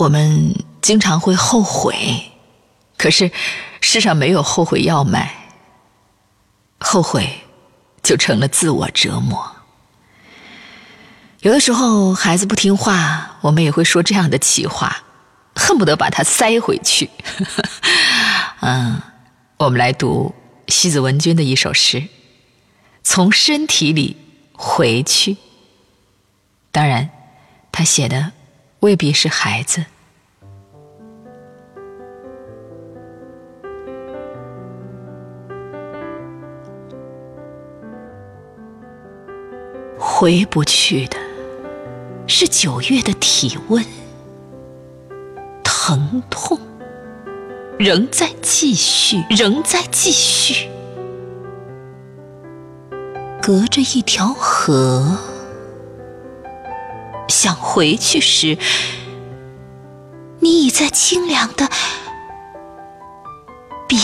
我们经常会后悔，可是世上没有后悔药卖，后悔就成了自我折磨。有的时候孩子不听话，我们也会说这样的气话，恨不得把他塞回去。嗯，我们来读西子文君的一首诗：“从身体里回去。”当然，他写的。未必是孩子回不去的，是九月的体温，疼痛仍在继续，仍在继续，隔着一条河。想回去时，你已在清凉的彼